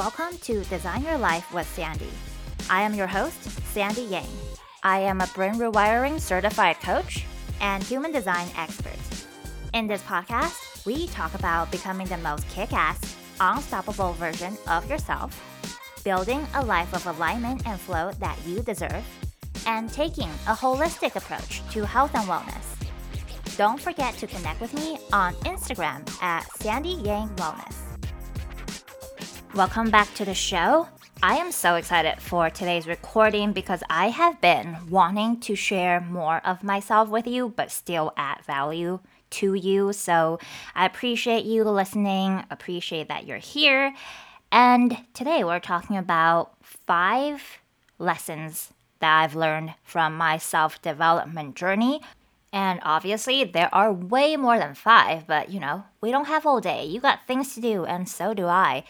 Welcome to Design Your Life with Sandy. I am your host, Sandy Yang. I am a brain rewiring certified coach and human design expert. In this podcast, we talk about becoming the most kick ass, unstoppable version of yourself, building a life of alignment and flow that you deserve, and taking a holistic approach to health and wellness. Don't forget to connect with me on Instagram at Sandy Yang Wellness. Welcome back to the show. I am so excited for today's recording because I have been wanting to share more of myself with you, but still add value to you. So I appreciate you listening, appreciate that you're here. And today we're talking about five lessons that I've learned from my self development journey. And obviously, there are way more than five, but you know, we don't have all day. You got things to do, and so do I.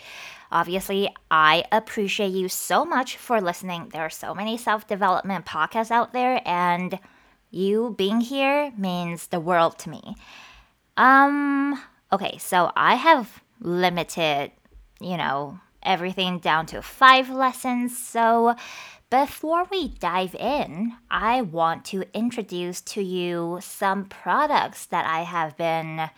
Obviously, I appreciate you so much for listening. There are so many self development podcasts out there, and you being here means the world to me. Um, okay, so I have limited, you know, everything down to five lessons. So before we dive in, I want to introduce to you some products that I have been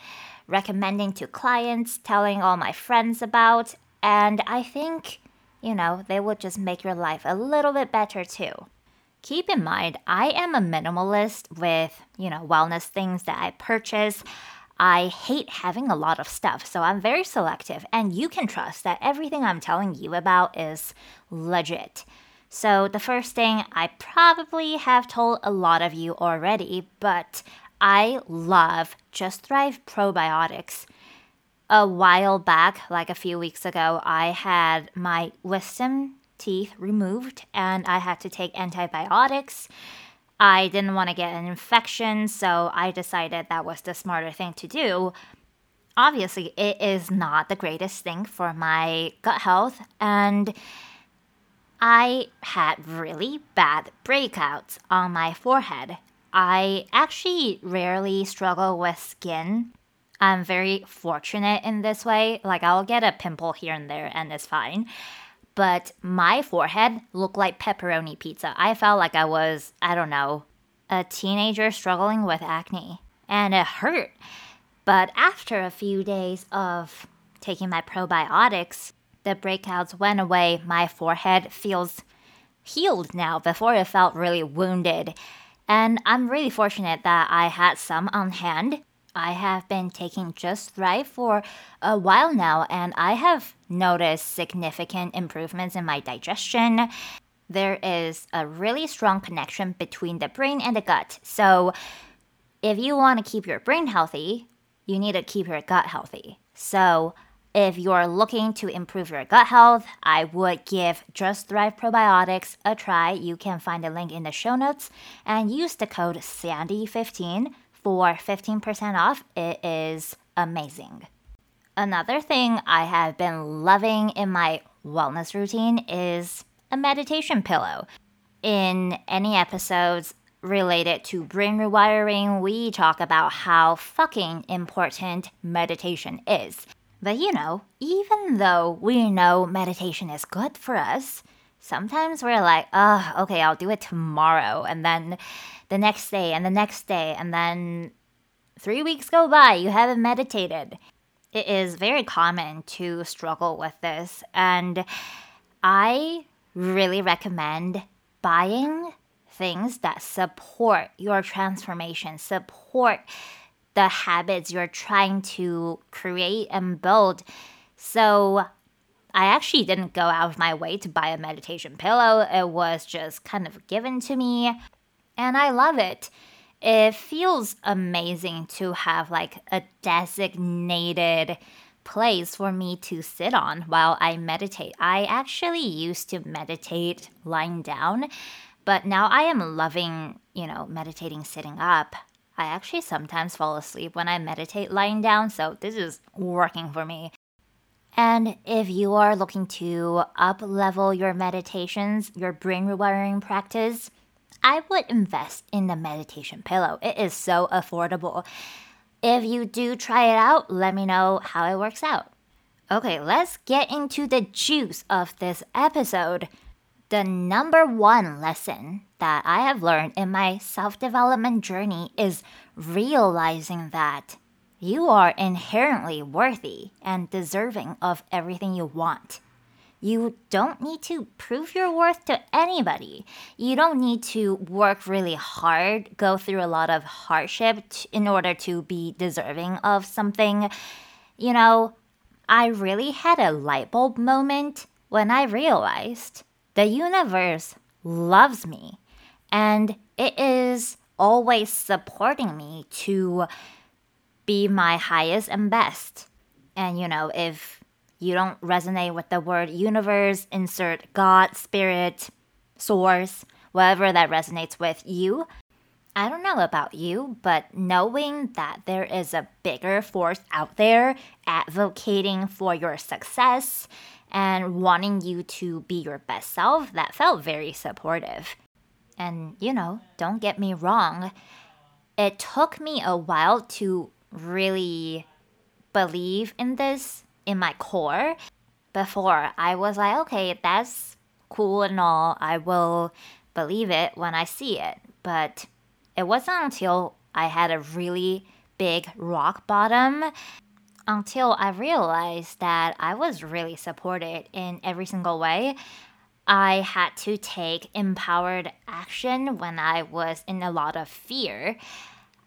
recommending to clients, telling all my friends about, and I think, you know, they will just make your life a little bit better too. Keep in mind, I am a minimalist with, you know, wellness things that I purchase. I hate having a lot of stuff, so I'm very selective, and you can trust that everything I'm telling you about is legit. So, the first thing I probably have told a lot of you already, but I love Just Thrive probiotics. A while back, like a few weeks ago, I had my wisdom teeth removed and I had to take antibiotics. I didn't want to get an infection, so I decided that was the smarter thing to do. Obviously, it is not the greatest thing for my gut health, and I had really bad breakouts on my forehead. I actually rarely struggle with skin. I'm very fortunate in this way. Like, I'll get a pimple here and there, and it's fine. But my forehead looked like pepperoni pizza. I felt like I was, I don't know, a teenager struggling with acne. And it hurt. But after a few days of taking my probiotics, the breakouts went away. My forehead feels healed now. Before it felt really wounded. And I'm really fortunate that I had some on hand. I have been taking Just Thrive for a while now, and I have noticed significant improvements in my digestion. There is a really strong connection between the brain and the gut. So, if you want to keep your brain healthy, you need to keep your gut healthy. So, if you're looking to improve your gut health, I would give Just Thrive Probiotics a try. You can find the link in the show notes and use the code SANDY15 for 15% off. It is amazing. Another thing I have been loving in my wellness routine is a meditation pillow. In any episodes related to brain rewiring, we talk about how fucking important meditation is. But you know, even though we know meditation is good for us, sometimes we're like, oh, okay, I'll do it tomorrow. And then the next day, and the next day, and then three weeks go by, you haven't meditated. It is very common to struggle with this. And I really recommend buying things that support your transformation, support the habits you're trying to create and build. So I actually didn't go out of my way to buy a meditation pillow. It was just kind of given to me, and I love it. It feels amazing to have like a designated place for me to sit on while I meditate. I actually used to meditate lying down, but now I am loving, you know, meditating sitting up. I actually sometimes fall asleep when I meditate lying down, so this is working for me. And if you are looking to up level your meditations, your brain rewiring practice, I would invest in the meditation pillow. It is so affordable. If you do try it out, let me know how it works out. Okay, let's get into the juice of this episode. The number one lesson that I have learned in my self development journey is realizing that you are inherently worthy and deserving of everything you want. You don't need to prove your worth to anybody. You don't need to work really hard, go through a lot of hardship t- in order to be deserving of something. You know, I really had a light bulb moment when I realized the universe loves me and it is always supporting me to be my highest and best. And you know, if you don't resonate with the word universe, insert God, spirit, source, whatever that resonates with you. I don't know about you, but knowing that there is a bigger force out there advocating for your success and wanting you to be your best self, that felt very supportive. And, you know, don't get me wrong, it took me a while to really believe in this in my core before I was like, okay, that's cool and all. I will believe it when I see it. But it wasn't until I had a really big rock bottom until I realized that I was really supported in every single way. I had to take empowered action when I was in a lot of fear.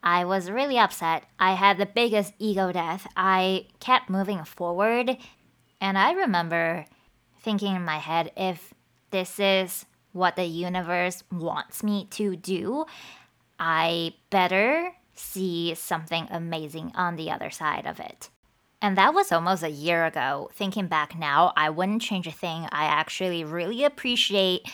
I was really upset. I had the biggest ego death. I kept moving forward. And I remember thinking in my head if this is what the universe wants me to do, I better see something amazing on the other side of it. And that was almost a year ago. Thinking back now, I wouldn't change a thing. I actually really appreciate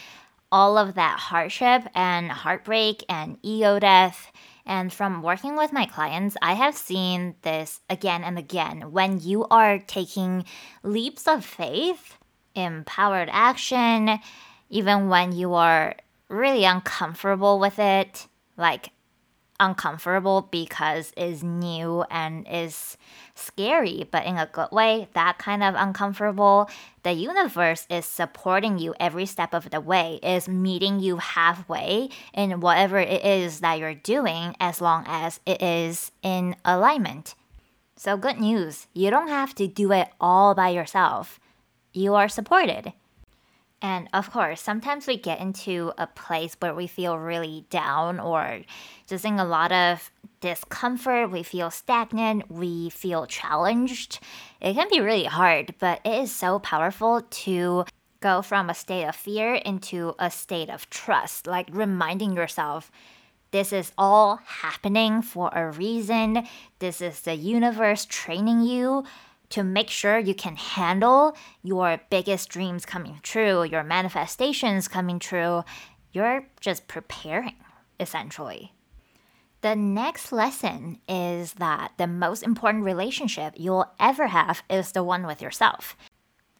all of that hardship and heartbreak and ego death and from working with my clients, I have seen this again and again. When you are taking leaps of faith, empowered action, even when you are really uncomfortable with it, like uncomfortable because is new and is scary, but in a good way, that kind of uncomfortable. The universe is supporting you every step of the way, is meeting you halfway in whatever it is that you're doing as long as it is in alignment. So, good news you don't have to do it all by yourself. You are supported. And of course, sometimes we get into a place where we feel really down or just in a lot of discomfort. We feel stagnant. We feel challenged. It can be really hard, but it is so powerful to go from a state of fear into a state of trust, like reminding yourself this is all happening for a reason. This is the universe training you to make sure you can handle your biggest dreams coming true, your manifestations coming true. You're just preparing, essentially. The next lesson is that the most important relationship you'll ever have is the one with yourself.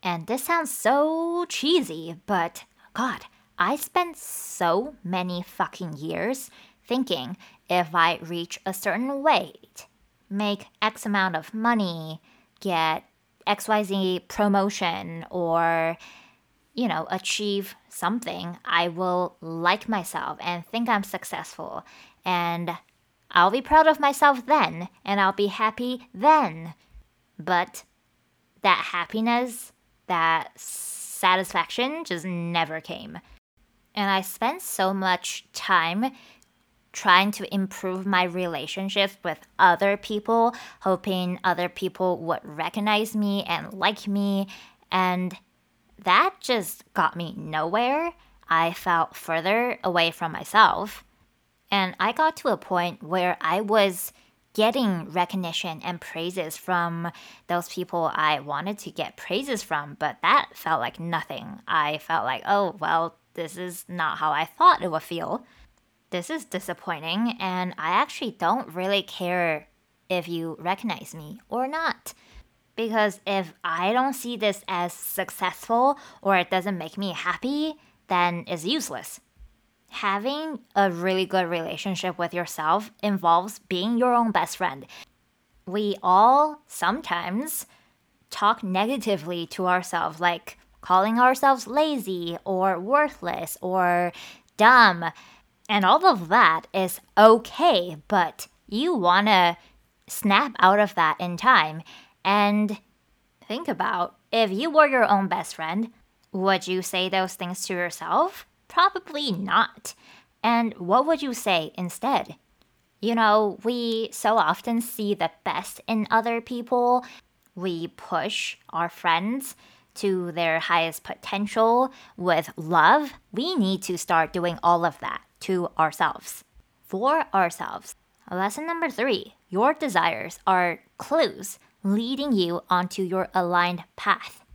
And this sounds so cheesy, but God, I spent so many fucking years thinking if I reach a certain weight, make X amount of money, get XYZ promotion or, you know, achieve something, I will like myself and think I'm successful. And I'll be proud of myself then and I'll be happy then. But that happiness, that satisfaction just never came. And I spent so much time trying to improve my relationships with other people, hoping other people would recognize me and like me. And that just got me nowhere. I felt further away from myself. And I got to a point where I was getting recognition and praises from those people I wanted to get praises from, but that felt like nothing. I felt like, oh, well, this is not how I thought it would feel this is disappointing, and I actually don't really care if you recognize me or not. Because if I don't see this as successful or it doesn't make me happy, then it's useless. Having a really good relationship with yourself involves being your own best friend. We all sometimes talk negatively to ourselves, like calling ourselves lazy or worthless or dumb. And all of that is okay, but you want to snap out of that in time and think about if you were your own best friend, would you say those things to yourself? Probably not. And what would you say instead? You know, we so often see the best in other people. We push our friends to their highest potential with love. We need to start doing all of that to ourselves, for ourselves. Lesson number three your desires are clues leading you onto your aligned path.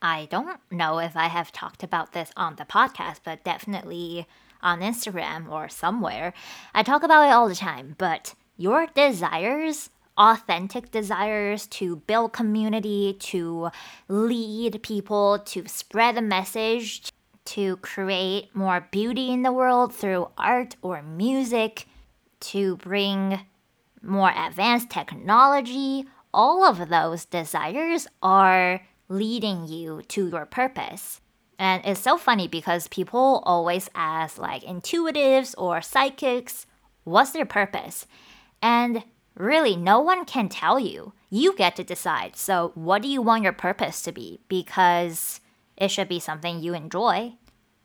I don't know if I have talked about this on the podcast, but definitely on Instagram or somewhere. I talk about it all the time, but your desires, authentic desires to build community, to lead people, to spread a message, to create more beauty in the world through art or music, to bring more advanced technology, all of those desires are leading you to your purpose. And it's so funny because people always ask, like, intuitives or psychics, what's their purpose? And really, no one can tell you. You get to decide. So, what do you want your purpose to be? Because it should be something you enjoy.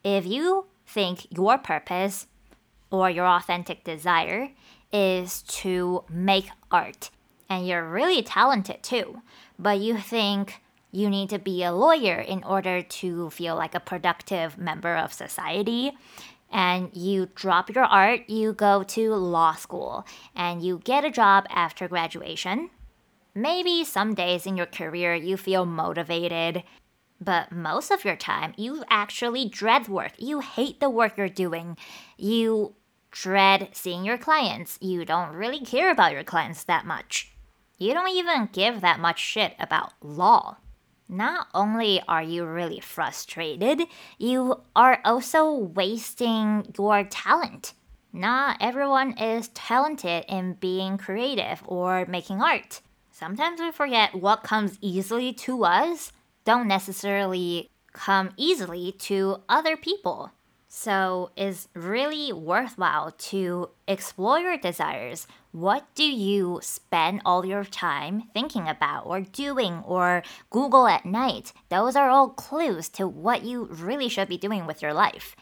If you think your purpose or your authentic desire is to make art, and you're really talented too, but you think you need to be a lawyer in order to feel like a productive member of society. And you drop your art, you go to law school, and you get a job after graduation. Maybe some days in your career you feel motivated, but most of your time you actually dread work. You hate the work you're doing. You dread seeing your clients. You don't really care about your clients that much you don't even give that much shit about law. Not only are you really frustrated, you are also wasting your talent. Not everyone is talented in being creative or making art. Sometimes we forget what comes easily to us don't necessarily come easily to other people. So it's really worthwhile to explore your desires. What do you spend all your time thinking about or doing or Google at night? Those are all clues to what you really should be doing with your life.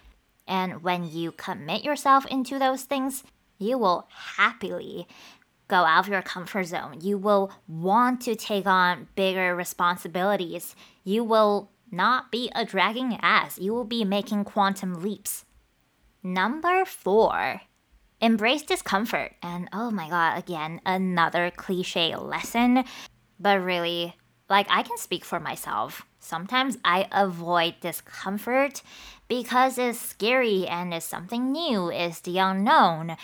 And when you commit yourself into those things, you will happily go out of your comfort zone. You will want to take on bigger responsibilities. You will not be a dragging ass. You will be making quantum leaps. Number four, embrace discomfort. And oh my god, again, another cliche lesson. But really, like I can speak for myself. Sometimes I avoid discomfort because it's scary and it's something new, it's the unknown.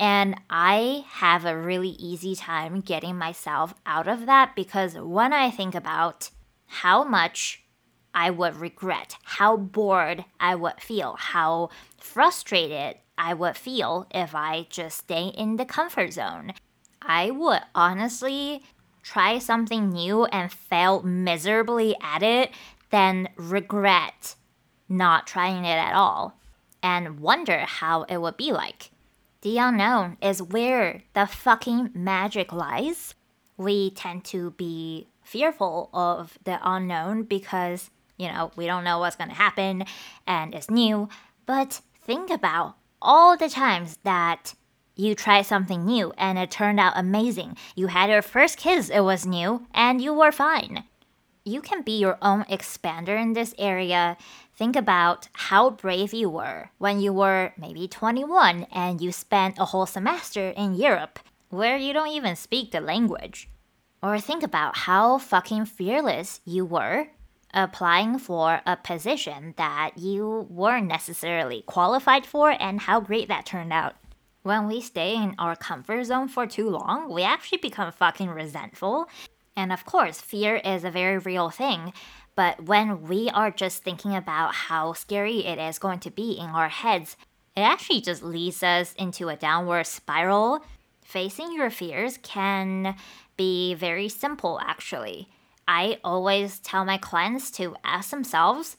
And I have a really easy time getting myself out of that because when I think about how much I would regret, how bored I would feel, how frustrated I would feel if I just stay in the comfort zone. I would honestly try something new and fail miserably at it then regret not trying it at all and wonder how it would be like. The unknown is where the fucking magic lies. We tend to be fearful of the unknown because you know, we don't know what's going to happen and it's new. But think about all the times that you tried something new and it turned out amazing. You had your first kiss, it was new, and you were fine. You can be your own expander in this area. Think about how brave you were when you were maybe 21 and you spent a whole semester in Europe where you don't even speak the language. Or think about how fucking fearless you were applying for a position that you weren't necessarily qualified for and how great that turned out. When we stay in our comfort zone for too long, we actually become fucking resentful. And of course, fear is a very real thing. But when we are just thinking about how scary it is going to be in our heads, it actually just leads us into a downward spiral. Facing your fears can be very simple, actually I always tell my clients to ask themselves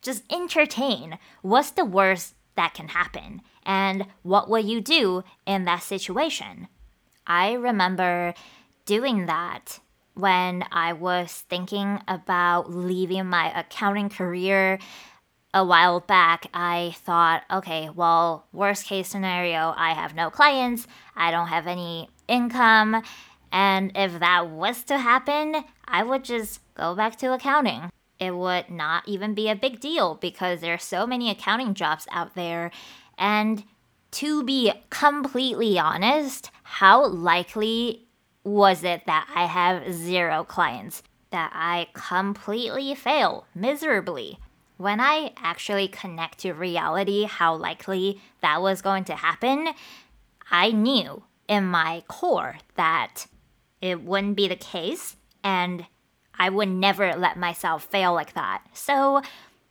just entertain what's the worst that can happen and what will you do in that situation. I remember doing that when I was thinking about leaving my accounting career a while back, I thought, okay, well, worst case scenario, I have no clients, I don't have any income, and if that was to happen, I would just go back to accounting. It would not even be a big deal because there are so many accounting jobs out there. And to be completely honest, how likely was it that I have zero clients? That I completely fail miserably? When I actually connect to reality how likely that was going to happen, I knew in my core that it wouldn't be the case and I would never let myself fail like that. So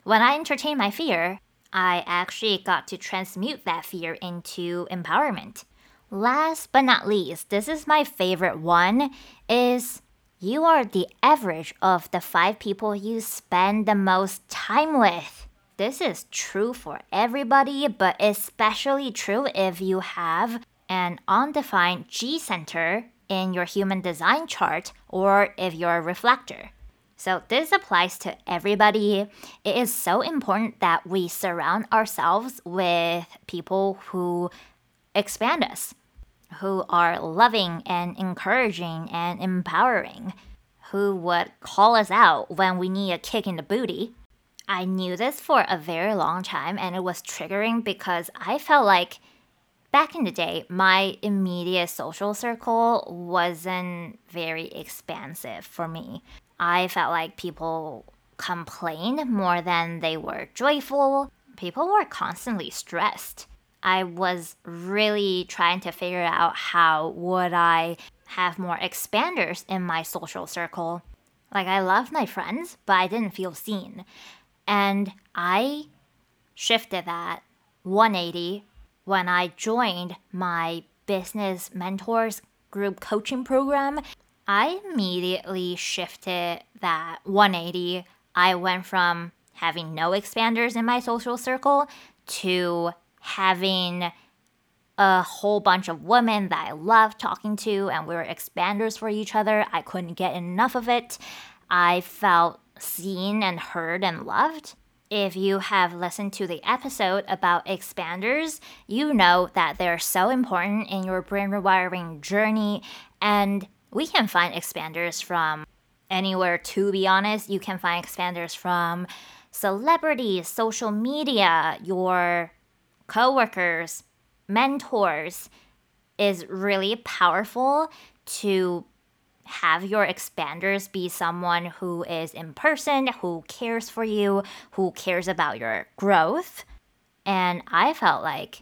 when I entertained my fear, I actually got to transmute that fear into empowerment. Last but not least, this is my favorite one is you are the average of the 5 people you spend the most time with. This is true for everybody, but especially true if you have an undefined G center in your human design chart or if you're a reflector. So, this applies to everybody. It is so important that we surround ourselves with people who expand us, who are loving and encouraging and empowering, who would call us out when we need a kick in the booty. I knew this for a very long time and it was triggering because I felt like back in the day, my immediate social circle wasn't very expansive for me. I felt like people complained more than they were joyful. People were constantly stressed. I was really trying to figure out how would I have more expanders in my social circle. Like I love my friends, but I didn't feel seen. And I shifted that 180 when I joined my business mentors group coaching program, I immediately shifted that 180. I went from having no expanders in my social circle to having a whole bunch of women that I love talking to, and we were expanders for each other. I couldn't get enough of it. I felt seen and heard and loved. If you have listened to the episode about expanders, you know that they're so important in your brain rewiring journey. And we can find expanders from anywhere, to be honest. You can find expanders from celebrities, social media, your coworkers, mentors is really powerful to have your expanders be someone who is in person, who cares for you, who cares about your growth. And I felt like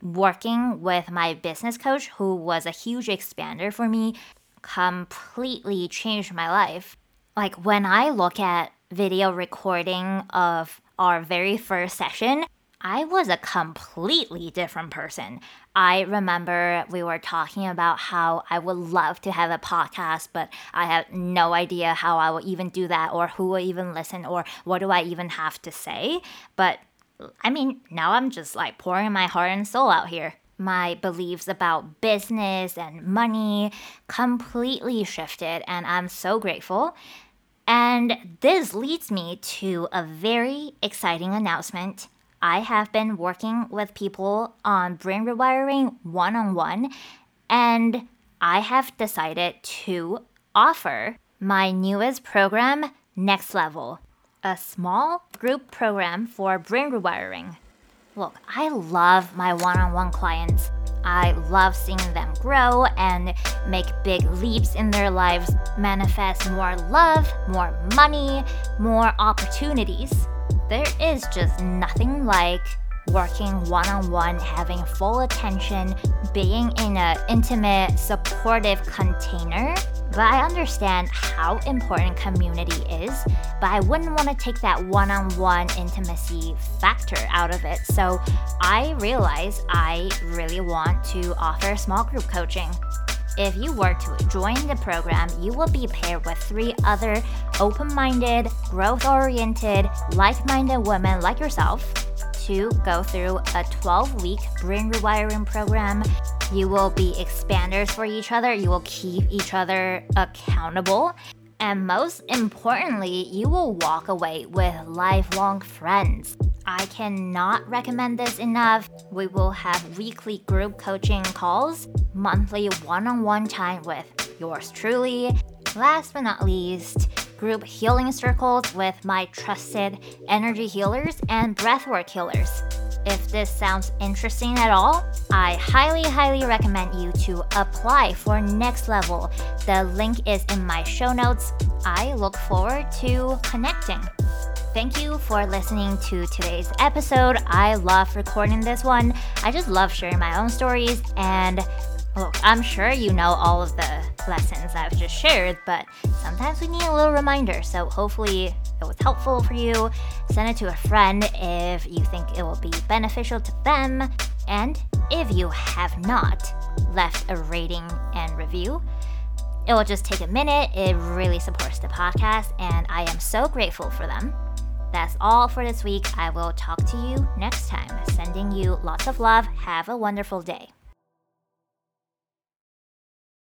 working with my business coach, who was a huge expander for me, completely changed my life. Like when I look at video recording of our very first session, I was a completely different person. I remember we were talking about how I would love to have a podcast, but I had no idea how I will even do that or who will even listen or what do I even have to say. But I mean, now I'm just like pouring my heart and soul out here. My beliefs about business and money completely shifted, and I'm so grateful. And this leads me to a very exciting announcement I have been working with people on brain rewiring one on one, and I have decided to offer my newest program, Next Level, a small group program for brain rewiring. Look, I love my one on one clients. I love seeing them grow and make big leaps in their lives, manifest more love, more money, more opportunities. There is just nothing like working one on one, having full attention, being in an intimate, supportive container. But I understand how important community is, but I wouldn't want to take that one on one intimacy factor out of it. So I realized I really want to offer small group coaching. If you were to join the program, you will be paired with three other open minded, growth oriented, like minded women like yourself to go through a 12 week brain rewiring program. You will be expanders for each other, you will keep each other accountable. And most importantly, you will walk away with lifelong friends. I cannot recommend this enough. We will have weekly group coaching calls, monthly one on one time with yours truly. Last but not least, group healing circles with my trusted energy healers and breathwork healers. If this sounds interesting at all, I highly, highly recommend you to apply for Next Level. The link is in my show notes. I look forward to connecting. Thank you for listening to today's episode. I love recording this one. I just love sharing my own stories and Look, I'm sure you know all of the lessons I've just shared, but sometimes we need a little reminder. So hopefully it was helpful for you. Send it to a friend if you think it will be beneficial to them. And if you have not left a rating and review, it will just take a minute. It really supports the podcast, and I am so grateful for them. That's all for this week. I will talk to you next time. Sending you lots of love. Have a wonderful day.